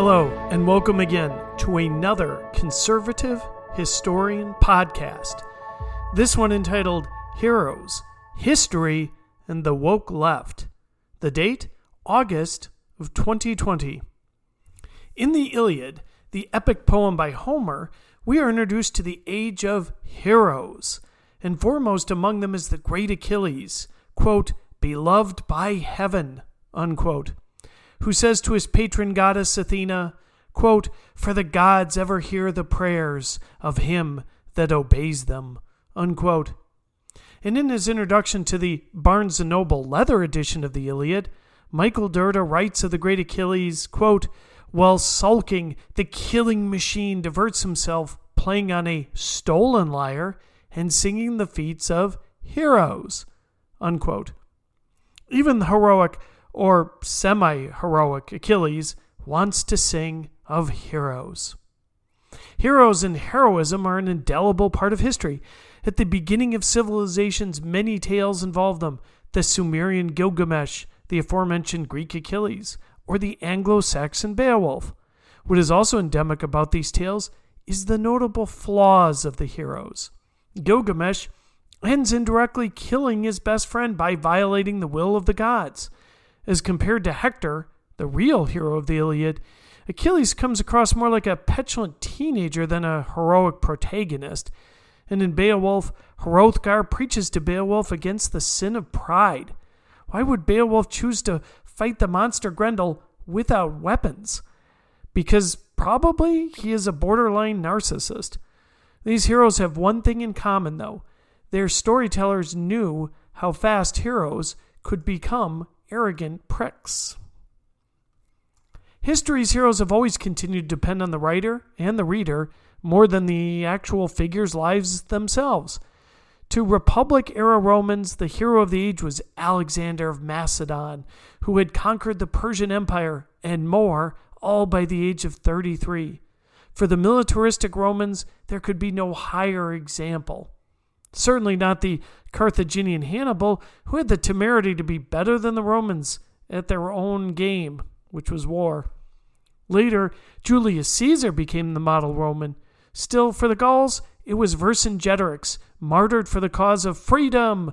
Hello, and welcome again to another conservative historian podcast. This one entitled Heroes, History, and the Woke Left. The date, August of 2020. In the Iliad, the epic poem by Homer, we are introduced to the age of heroes, and foremost among them is the great Achilles, quote, beloved by heaven, unquote who says to his patron goddess Athena, quote, For the gods ever hear the prayers of him that obeys them. Unquote. And in his introduction to the Barnes & Noble leather edition of the Iliad, Michael Dirda writes of the great Achilles, quote, While sulking, the killing machine diverts himself playing on a stolen lyre and singing the feats of heroes. Unquote. Even the heroic or semi heroic Achilles wants to sing of heroes. Heroes and heroism are an indelible part of history. At the beginning of civilizations, many tales involve them the Sumerian Gilgamesh, the aforementioned Greek Achilles, or the Anglo Saxon Beowulf. What is also endemic about these tales is the notable flaws of the heroes. Gilgamesh ends indirectly killing his best friend by violating the will of the gods. As compared to Hector, the real hero of the Iliad, Achilles comes across more like a petulant teenager than a heroic protagonist. And in Beowulf, Hrothgar preaches to Beowulf against the sin of pride. Why would Beowulf choose to fight the monster Grendel without weapons? Because probably he is a borderline narcissist. These heroes have one thing in common, though their storytellers knew how fast heroes could become arrogant pricks. History's heroes have always continued to depend on the writer and the reader more than the actual figures' lives themselves. To Republic era Romans, the hero of the age was Alexander of Macedon, who had conquered the Persian Empire and more, all by the age of 33. For the militaristic Romans, there could be no higher example. Certainly not the Carthaginian Hannibal, who had the temerity to be better than the Romans at their own game, which was war. Later, Julius Caesar became the model Roman. Still, for the Gauls, it was Vercingetorix, martyred for the cause of freedom,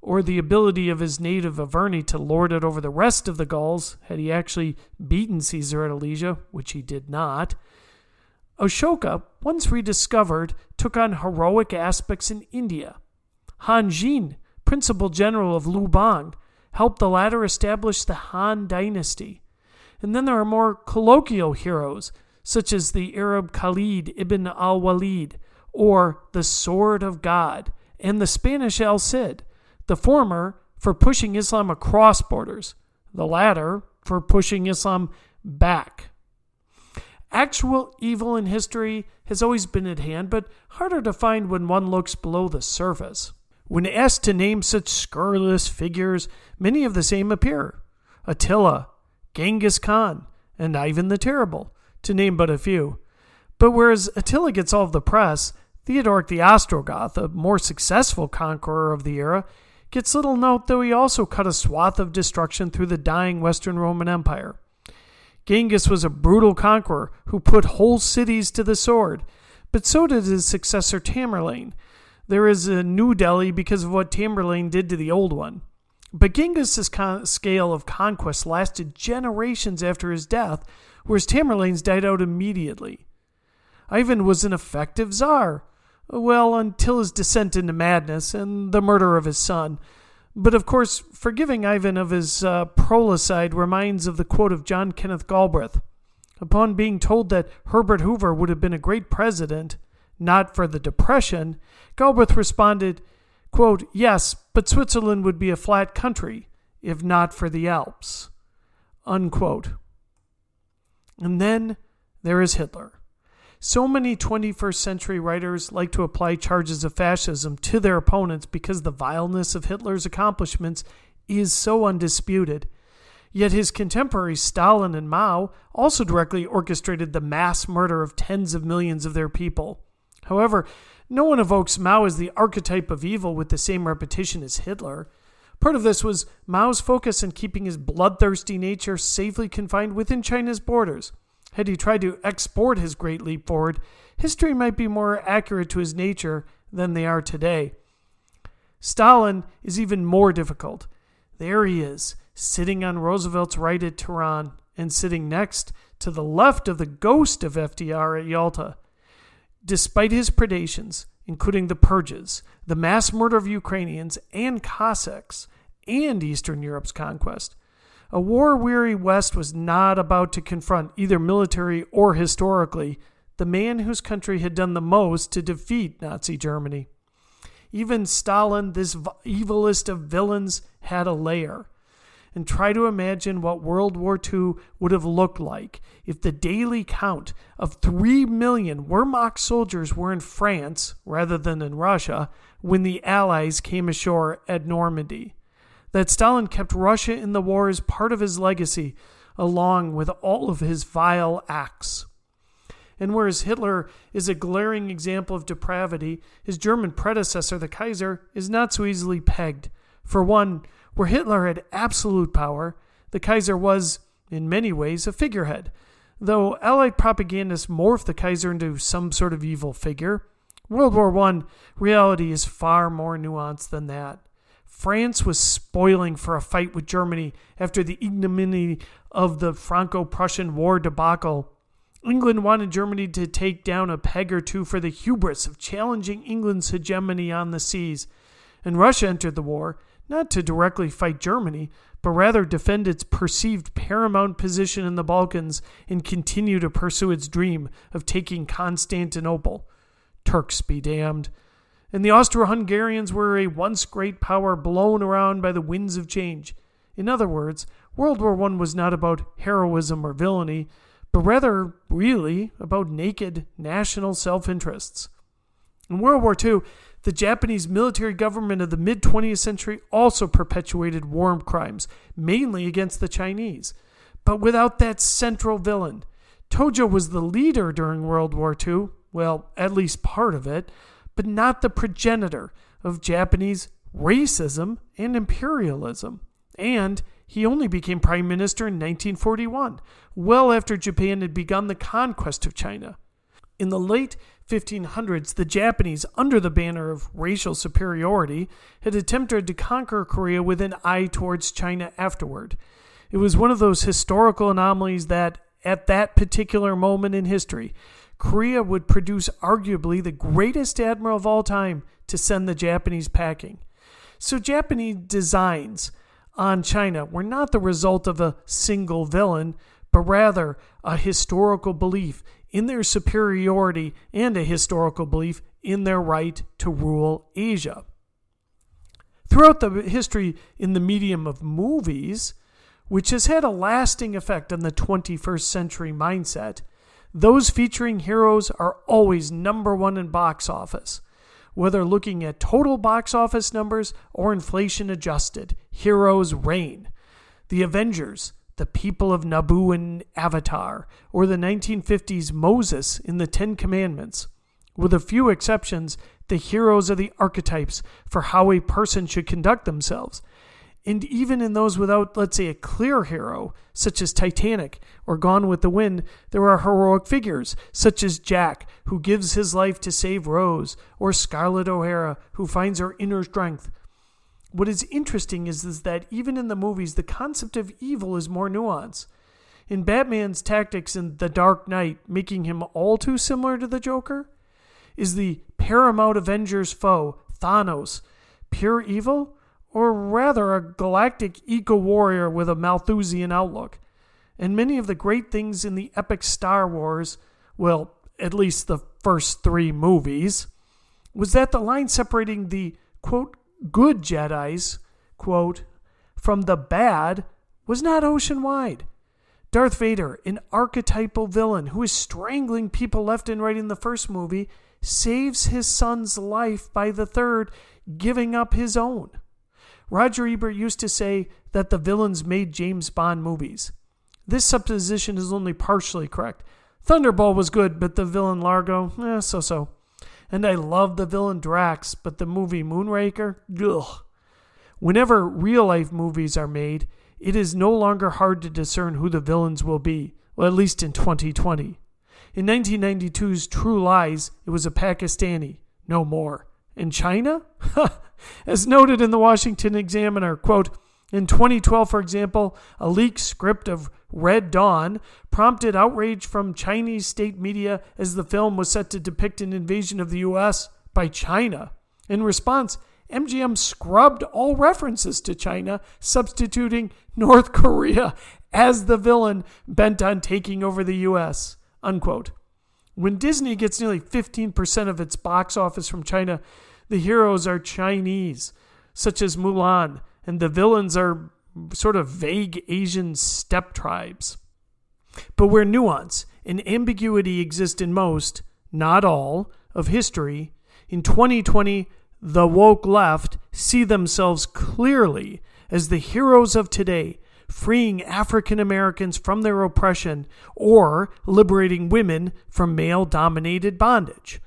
or the ability of his native Arverni to lord it over the rest of the Gauls, had he actually beaten Caesar at Alesia, which he did not. Ashoka, once rediscovered, took on heroic aspects in India. Han Xin, principal general of Liu Bang, helped the latter establish the Han dynasty. And then there are more colloquial heroes, such as the Arab Khalid ibn al Walid, or the Sword of God, and the Spanish El Cid, the former for pushing Islam across borders, the latter for pushing Islam back. Actual evil in history has always been at hand, but harder to find when one looks below the surface. When asked to name such scurrilous figures, many of the same appear Attila, Genghis Khan, and Ivan the Terrible, to name but a few. But whereas Attila gets all of the press, Theodoric the Ostrogoth, a more successful conqueror of the era, gets little note, though he also cut a swath of destruction through the dying Western Roman Empire. Genghis was a brutal conqueror who put whole cities to the sword, but so did his successor Tamerlane. There is a new Delhi because of what Tamerlane did to the old one. But Genghis's con- scale of conquest lasted generations after his death, whereas Tamerlane's died out immediately. Ivan was an effective czar, well, until his descent into madness and the murder of his son. But of course, forgiving Ivan of his uh, prolicide reminds of the quote of John Kenneth Galbraith. Upon being told that Herbert Hoover would have been a great president, not for the Depression, Galbraith responded, quote, Yes, but Switzerland would be a flat country if not for the Alps. Unquote. And then there is Hitler. So many 21st century writers like to apply charges of fascism to their opponents because the vileness of Hitler's accomplishments is so undisputed. Yet his contemporaries Stalin and Mao also directly orchestrated the mass murder of tens of millions of their people. However, no one evokes Mao as the archetype of evil with the same repetition as Hitler. Part of this was Mao's focus on keeping his bloodthirsty nature safely confined within China's borders. Had he tried to export his great leap forward, history might be more accurate to his nature than they are today. Stalin is even more difficult. There he is, sitting on Roosevelt's right at Tehran, and sitting next to the left of the ghost of FDR at Yalta. Despite his predations, including the purges, the mass murder of Ukrainians and Cossacks, and Eastern Europe's conquest, a war weary West was not about to confront, either military or historically, the man whose country had done the most to defeat Nazi Germany. Even Stalin, this evilest of villains, had a lair and try to imagine what World War II would have looked like if the daily count of 3 million Wehrmacht soldiers were in France rather than in Russia when the Allies came ashore at Normandy. That Stalin kept Russia in the war is part of his legacy, along with all of his vile acts. And whereas Hitler is a glaring example of depravity, his German predecessor, the Kaiser, is not so easily pegged. For one, where Hitler had absolute power, the Kaiser was, in many ways, a figurehead. Though Allied propagandists morphed the Kaiser into some sort of evil figure, World War I reality is far more nuanced than that. France was spoiling for a fight with Germany after the ignominy of the Franco Prussian War debacle. England wanted Germany to take down a peg or two for the hubris of challenging England's hegemony on the seas, and Russia entered the war not to directly fight Germany, but rather defend its perceived paramount position in the Balkans and continue to pursue its dream of taking Constantinople. Turks be damned. And the Austro Hungarians were a once great power blown around by the winds of change. In other words, World War I was not about heroism or villainy, but rather, really, about naked national self interests. In World War II, the Japanese military government of the mid 20th century also perpetuated war crimes, mainly against the Chinese, but without that central villain. Tojo was the leader during World War II, well, at least part of it, but not the progenitor of Japanese racism and imperialism. And he only became prime minister in 1941, well after Japan had begun the conquest of China. In the late 1500s, the Japanese, under the banner of racial superiority, had attempted to conquer Korea with an eye towards China afterward. It was one of those historical anomalies that, at that particular moment in history, Korea would produce arguably the greatest admiral of all time to send the Japanese packing. So, Japanese designs on China were not the result of a single villain, but rather a historical belief in their superiority and a historical belief in their right to rule Asia. Throughout the history in the medium of movies, which has had a lasting effect on the 21st century mindset, those featuring heroes are always number one in box office. Whether looking at total box office numbers or inflation adjusted, heroes reign. The Avengers, the people of Na'vi in Avatar, or the 1950s Moses in the Ten Commandments. With a few exceptions, the heroes are the archetypes for how a person should conduct themselves. And even in those without, let's say, a clear hero, such as Titanic or Gone with the Wind, there are heroic figures, such as Jack, who gives his life to save Rose, or Scarlett O'Hara, who finds her inner strength what is interesting is, is that even in the movies, the concept of evil is more nuanced. In Batman's tactics in The Dark Knight, making him all too similar to the Joker, is the paramount Avengers foe, Thanos, pure evil, or rather a galactic eco warrior with a Malthusian outlook? And many of the great things in the epic Star Wars, well, at least the first three movies, was that the line separating the quote good Jedi's, quote, from the bad was not ocean wide. Darth Vader, an archetypal villain who is strangling people left and right in the first movie, saves his son's life by the third, giving up his own. Roger Ebert used to say that the villains made James Bond movies. This supposition is only partially correct. Thunderball was good, but the villain Largo, eh, so so. And I love the villain Drax, but the movie Moonraker, ugh. Whenever real life movies are made, it is no longer hard to discern who the villains will be. well, at least in 2020. In 1992's True Lies, it was a Pakistani, no more. In China? As noted in the Washington Examiner, quote, in 2012, for example, a leaked script of Red Dawn prompted outrage from Chinese state media as the film was set to depict an invasion of the U.S. by China. In response, MGM scrubbed all references to China, substituting North Korea as the villain bent on taking over the U.S. Unquote. When Disney gets nearly 15% of its box office from China, the heroes are Chinese, such as Mulan, and the villains are sort of vague Asian steppe tribes. But where nuance and ambiguity exist in most, not all, of history, in 2020, the woke left see themselves clearly as the heroes of today, freeing African Americans from their oppression or liberating women from male dominated bondage.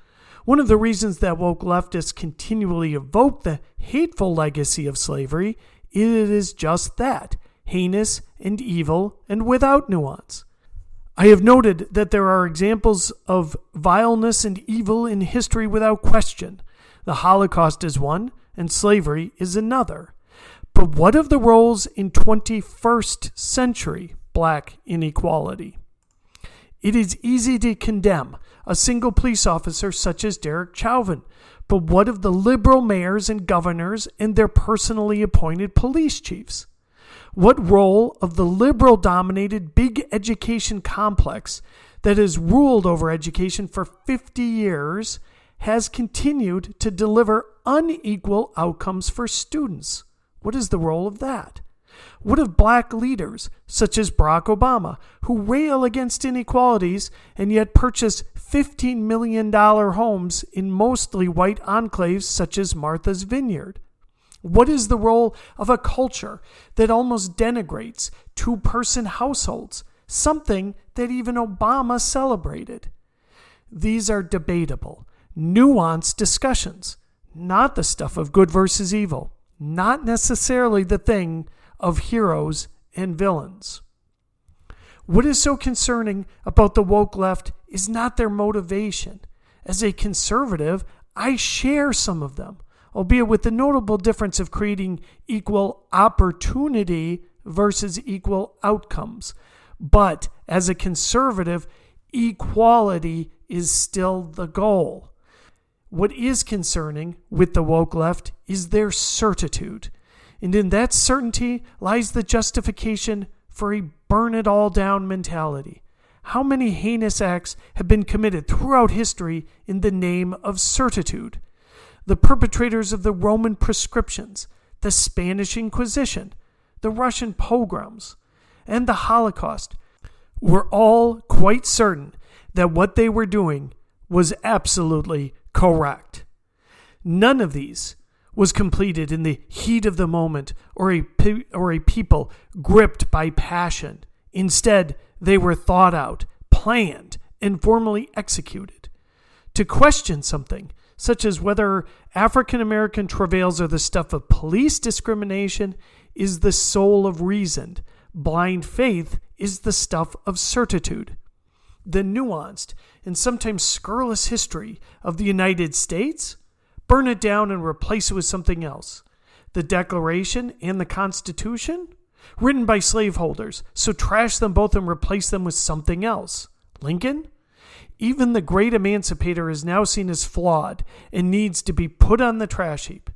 One of the reasons that woke leftists continually evoke the hateful legacy of slavery is it is just that heinous and evil and without nuance. I have noted that there are examples of vileness and evil in history without question. The Holocaust is one, and slavery is another. But what of the roles in 21st century black inequality? It is easy to condemn a single police officer such as Derek Chauvin but what of the liberal mayors and governors and their personally appointed police chiefs? What role of the liberal dominated big education complex that has ruled over education for 50 years has continued to deliver unequal outcomes for students? What is the role of that? What of black leaders, such as Barack Obama, who rail against inequalities and yet purchase $15 million homes in mostly white enclaves such as Martha's Vineyard? What is the role of a culture that almost denigrates two person households, something that even Obama celebrated? These are debatable, nuanced discussions, not the stuff of good versus evil, not necessarily the thing of heroes and villains. What is so concerning about the woke left is not their motivation. As a conservative, I share some of them, albeit with the notable difference of creating equal opportunity versus equal outcomes. But as a conservative, equality is still the goal. What is concerning with the woke left is their certitude. And in that certainty lies the justification for a burn it all down mentality. How many heinous acts have been committed throughout history in the name of certitude? The perpetrators of the Roman proscriptions, the Spanish Inquisition, the Russian pogroms, and the Holocaust were all quite certain that what they were doing was absolutely correct. None of these was completed in the heat of the moment or a, or a people gripped by passion. Instead, they were thought out, planned, and formally executed. To question something, such as whether African American travails are the stuff of police discrimination, is the soul of reason. Blind faith is the stuff of certitude. The nuanced and sometimes scurrilous history of the United States burn it down and replace it with something else. The Declaration and the Constitution? Written by slaveholders, so trash them both and replace them with something else. Lincoln? Even the great emancipator is now seen as flawed and needs to be put on the trash heap.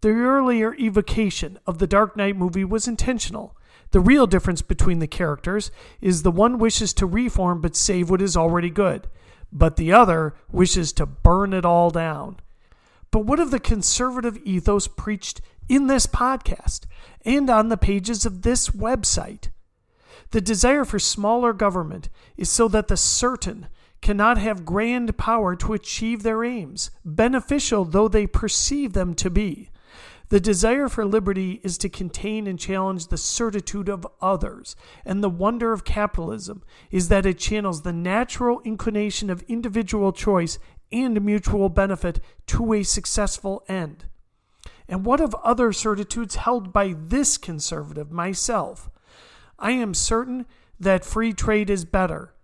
The earlier evocation of the Dark Knight movie was intentional. The real difference between the characters is the one wishes to reform but save what is already good, but the other wishes to burn it all down. But what of the conservative ethos preached in this podcast and on the pages of this website? The desire for smaller government is so that the certain cannot have grand power to achieve their aims, beneficial though they perceive them to be. The desire for liberty is to contain and challenge the certitude of others, and the wonder of capitalism is that it channels the natural inclination of individual choice and mutual benefit to a successful end. And what of other certitudes held by this conservative, myself? I am certain that free trade is better,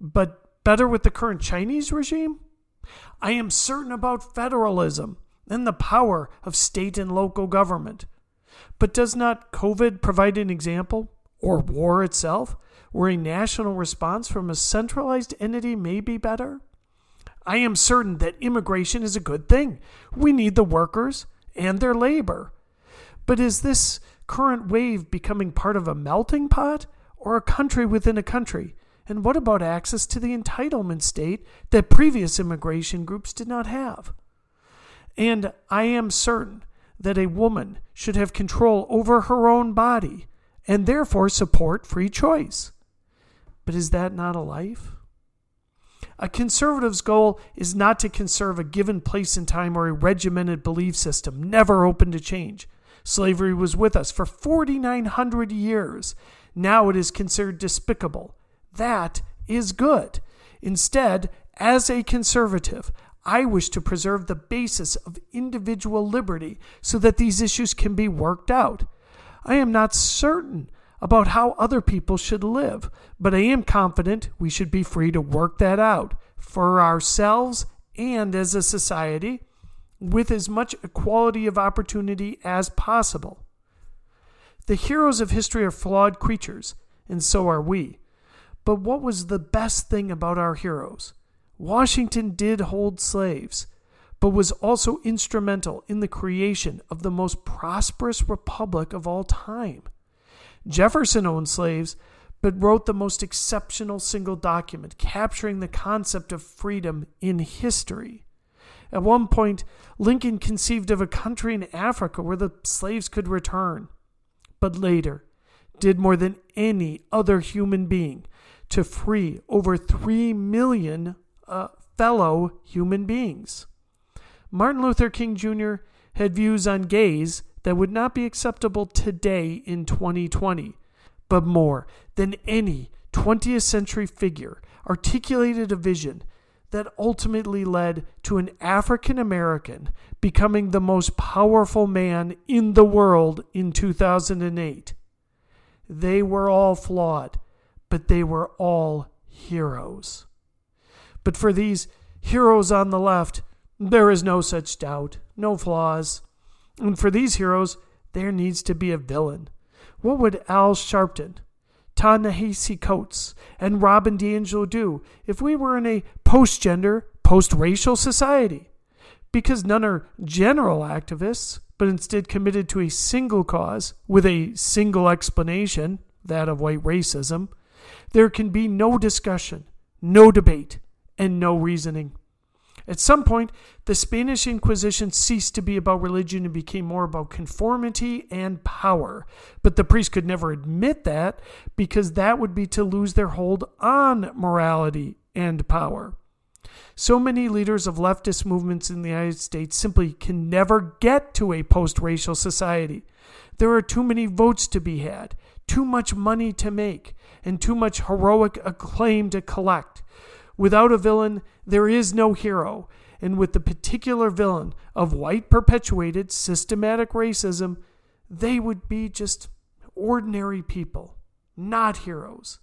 but better with the current Chinese regime? I am certain about federalism and the power of state and local government. But does not COVID provide an example, or war itself, where a national response from a centralized entity may be better? I am certain that immigration is a good thing. We need the workers and their labor. But is this current wave becoming part of a melting pot or a country within a country? And what about access to the entitlement state that previous immigration groups did not have? And I am certain that a woman should have control over her own body and therefore support free choice. But is that not a life? A conservative's goal is not to conserve a given place in time or a regimented belief system, never open to change. Slavery was with us for 4,900 years. Now it is considered despicable. That is good. Instead, as a conservative, I wish to preserve the basis of individual liberty so that these issues can be worked out. I am not certain about how other people should live, but I am confident we should be free to work that out for ourselves and as a society with as much equality of opportunity as possible. The heroes of history are flawed creatures, and so are we. But what was the best thing about our heroes? Washington did hold slaves, but was also instrumental in the creation of the most prosperous republic of all time. Jefferson owned slaves, but wrote the most exceptional single document capturing the concept of freedom in history. At one point, Lincoln conceived of a country in Africa where the slaves could return, but later did more than any other human being to free over 3 million uh, fellow human beings. Martin Luther King Jr. had views on gays that would not be acceptable today in 2020, but more than any 20th century figure articulated a vision that ultimately led to an African American becoming the most powerful man in the world in 2008. They were all flawed, but they were all heroes. But for these heroes on the left, there is no such doubt, no flaws. And for these heroes, there needs to be a villain. What would Al Sharpton, Ta-Nehisi Coates, and Robin DiAngelo do if we were in a post gender, post racial society? Because none are general activists, but instead committed to a single cause with a single explanation, that of white racism, there can be no discussion, no debate, and no reasoning. At some point, the Spanish Inquisition ceased to be about religion and became more about conformity and power. But the priests could never admit that because that would be to lose their hold on morality and power. So many leaders of leftist movements in the United States simply can never get to a post racial society. There are too many votes to be had, too much money to make, and too much heroic acclaim to collect. Without a villain, there is no hero. And with the particular villain of white perpetuated systematic racism, they would be just ordinary people, not heroes.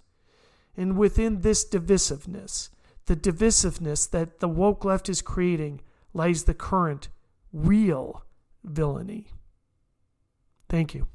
And within this divisiveness, the divisiveness that the woke left is creating, lies the current, real villainy. Thank you.